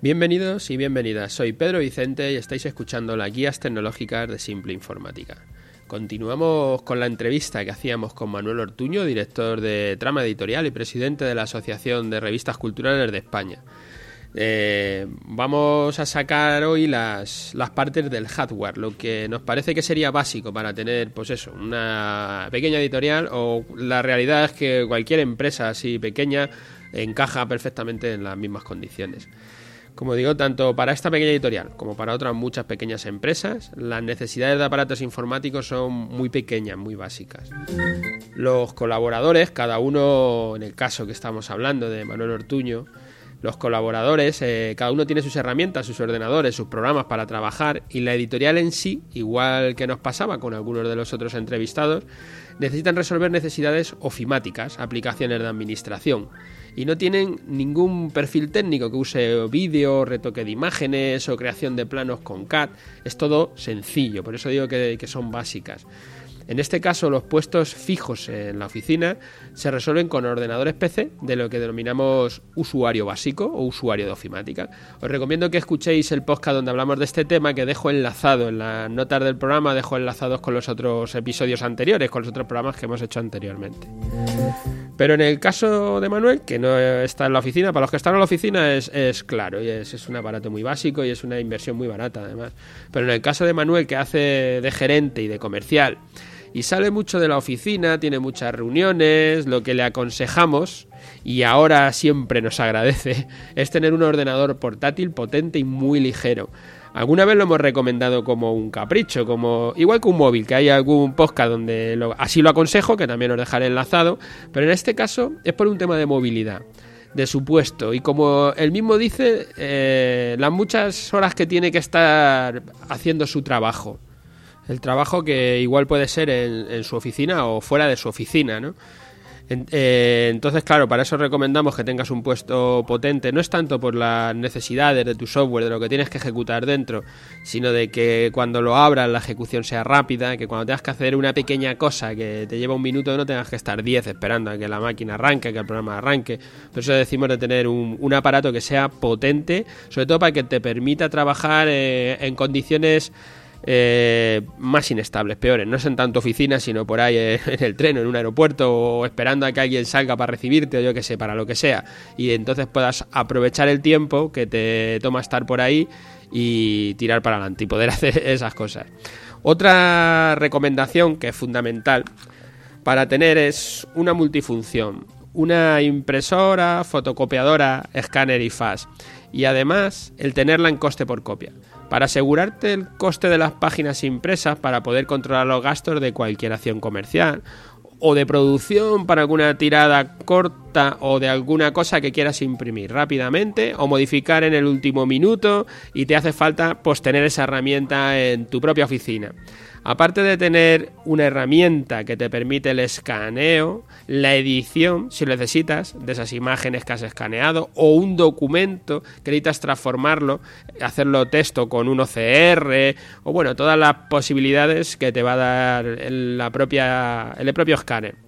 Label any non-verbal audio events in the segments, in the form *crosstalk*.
Bienvenidos y bienvenidas, soy Pedro Vicente y estáis escuchando las guías tecnológicas de Simple Informática. Continuamos con la entrevista que hacíamos con Manuel Ortuño, director de Trama Editorial y presidente de la Asociación de Revistas Culturales de España. Eh, vamos a sacar hoy las, las, partes del hardware, lo que nos parece que sería básico para tener, pues eso, una pequeña editorial o la realidad es que cualquier empresa así pequeña encaja perfectamente en las mismas condiciones. Como digo, tanto para esta pequeña editorial como para otras muchas pequeñas empresas, las necesidades de aparatos informáticos son muy pequeñas, muy básicas. Los colaboradores, cada uno, en el caso que estamos hablando de Manuel Ortuño, los colaboradores, eh, cada uno tiene sus herramientas, sus ordenadores, sus programas para trabajar y la editorial en sí, igual que nos pasaba con algunos de los otros entrevistados, necesitan resolver necesidades ofimáticas, aplicaciones de administración y no tienen ningún perfil técnico que use vídeo, retoque de imágenes o creación de planos con CAD. Es todo sencillo, por eso digo que son básicas. En este caso, los puestos fijos en la oficina se resuelven con ordenadores PC de lo que denominamos usuario básico o usuario de ofimática. Os recomiendo que escuchéis el podcast donde hablamos de este tema, que dejo enlazado en las notas del programa, dejo enlazados con los otros episodios anteriores, con los otros programas que hemos hecho anteriormente. Pero en el caso de Manuel, que no está en la oficina, para los que están en la oficina es, claro, y es, es, un aparato muy básico y es una inversión muy barata además. Pero en el caso de Manuel, que hace de gerente y de comercial, y sale mucho de la oficina, tiene muchas reuniones, lo que le aconsejamos y ahora siempre nos agradece *laughs* es tener un ordenador portátil potente y muy ligero. Alguna vez lo hemos recomendado como un capricho, como igual que un móvil, que hay algún podcast donde así lo aconsejo, que también os dejaré enlazado, pero en este caso es por un tema de movilidad de su puesto. Y como él mismo dice, eh, las muchas horas que tiene que estar haciendo su trabajo el trabajo que igual puede ser en, su oficina o fuera de su oficina, ¿no? Eh, entonces, claro, para eso recomendamos que tengas un puesto potente. No es tanto por las necesidades de tu software, de lo que tienes que ejecutar dentro, sino de que cuando lo abras la ejecución sea rápida, que cuando tengas que hacer una pequeña cosa que te lleva un minuto no tengas que estar 10 esperando a que la máquina arranque, que el programa arranque. Por eso decimos de tener un, aparato que sea potente, sobre todo para que te permita trabajar eh, en condiciones eh, más inestables, peores. No es en tanto oficina, sino por ahí eh, *laughs* en el tren, en un aeropuerto, o esperando a que alguien salga para recibirte, o yo que sé, para lo que sea. Y entonces puedas aprovechar el tiempo que te toma estar por ahí y tirar para adelante y poder *laughs* hacer esas cosas. Otra recomendación que es fundamental para tener es una multifunción. Una impresora, fotocopiadora, escáner y fax. Y además el tenerla en coste por copia para asegurarte el coste de las páginas impresas para poder controlar los gastos de cualquier acción comercial o de producción para alguna tirada corta o de alguna cosa que quieras imprimir rápidamente o modificar en el último minuto y te hace falta pues tener esa herramienta en tu propia oficina. Aparte de tener una herramienta que te permite el escaneo, la edición, si necesitas, de esas imágenes que has escaneado, o un documento que necesitas transformarlo, hacerlo texto con un OCR, o bueno, todas las posibilidades que te va a dar la propia, el propio escáner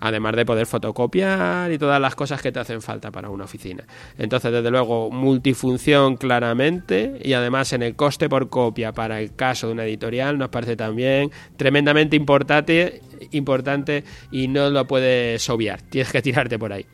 además de poder fotocopiar y todas las cosas que te hacen falta para una oficina. Entonces, desde luego, multifunción claramente y además en el coste por copia para el caso de una editorial nos parece también tremendamente importante, importante y no lo puedes obviar, tienes que tirarte por ahí.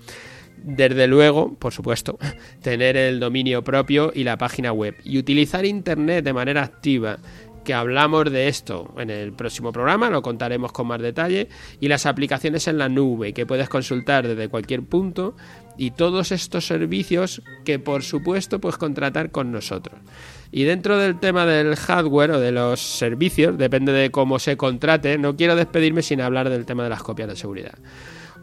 Desde luego, por supuesto, *laughs* tener el dominio propio y la página web. Y utilizar Internet de manera activa que hablamos de esto en el próximo programa, lo contaremos con más detalle, y las aplicaciones en la nube que puedes consultar desde cualquier punto y todos estos servicios que por supuesto puedes contratar con nosotros. Y dentro del tema del hardware o de los servicios, depende de cómo se contrate, no quiero despedirme sin hablar del tema de las copias de seguridad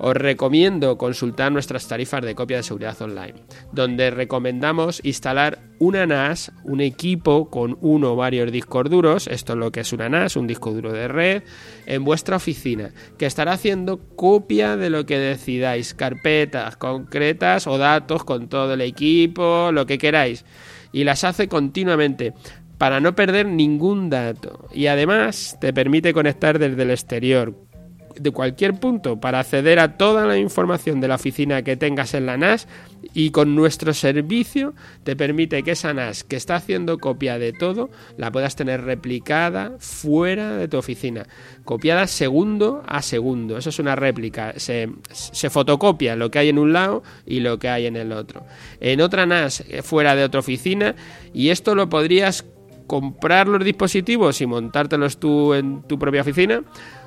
os recomiendo consultar nuestras tarifas de copia de seguridad online, donde recomendamos instalar una NAS, un equipo con uno o varios discos duros, esto es lo que es una NAS, un disco duro de red, en vuestra oficina, que estará haciendo copia de lo que decidáis, carpetas concretas o datos con todo el equipo, lo que queráis, y las hace continuamente para no perder ningún dato y además te permite conectar desde el exterior de cualquier punto para acceder a toda la información de la oficina que tengas en la NAS y con nuestro servicio te permite que esa NAS que está haciendo copia de todo la puedas tener replicada fuera de tu oficina, copiada segundo a segundo. Eso es una réplica, se, se fotocopia lo que hay en un lado y lo que hay en el otro. En otra NAS eh, fuera de otra oficina y esto lo podrías comprar los dispositivos y montártelos tú en tu propia oficina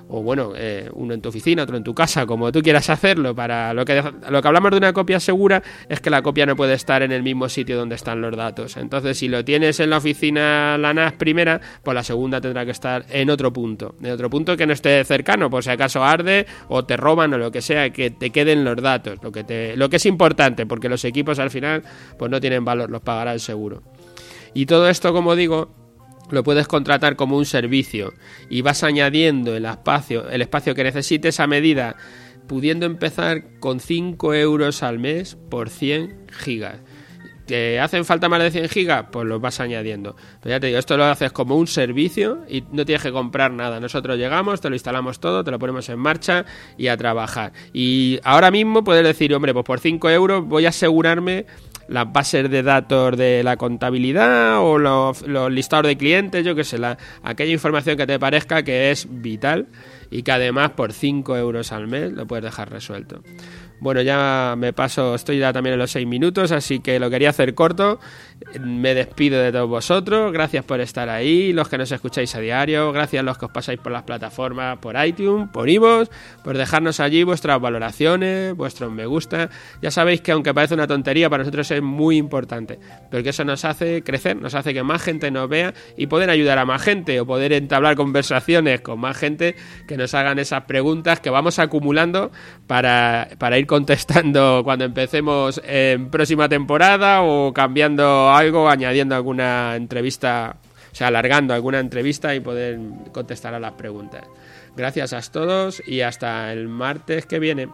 o bueno, eh, uno en tu oficina, otro en tu casa, como tú quieras hacerlo. Para lo que, lo que hablamos de una copia segura es que la copia no puede estar en el mismo sitio donde están los datos. Entonces, si lo tienes en la oficina la NAS primera, pues la segunda tendrá que estar en otro punto, en otro punto que no esté cercano, por si acaso arde o te roban o lo que sea, que te queden los datos, lo que te, lo que es importante, porque los equipos al final pues no tienen valor, los pagará el seguro. Y todo esto, como digo, lo puedes contratar como un servicio y vas añadiendo el espacio, el espacio que necesites a medida, pudiendo empezar con 5 euros al mes por 100 gigas. ¿Te hacen falta más de 100 gigas? Pues los vas añadiendo. Ya te digo, esto lo haces como un servicio y no tienes que comprar nada. Nosotros llegamos, te lo instalamos todo, te lo ponemos en marcha y a trabajar. Y ahora mismo puedes decir, hombre, pues por 5 euros voy a asegurarme las bases de datos de la contabilidad o los, listados de clientes, yo que sé, la, aquella información que te parezca que es vital y que además por 5 euros al mes lo puedes dejar resuelto. Bueno, ya me paso, estoy ya también en los 6 minutos, así que lo quería hacer corto. Me despido de todos vosotros. Gracias por estar ahí, los que nos escucháis a diario. Gracias a los que os pasáis por las plataformas, por iTunes, por Ivos, por dejarnos allí vuestras valoraciones, vuestros me gusta. Ya sabéis que aunque parece una tontería, para nosotros es muy importante, porque eso nos hace crecer, nos hace que más gente nos vea y poder ayudar a más gente o poder entablar conversaciones con más gente que nos hagan esas preguntas que vamos acumulando para, para ir contestando cuando empecemos en próxima temporada o cambiando algo, añadiendo alguna entrevista, o sea, alargando alguna entrevista y poder contestar a las preguntas. Gracias a todos y hasta el martes que viene.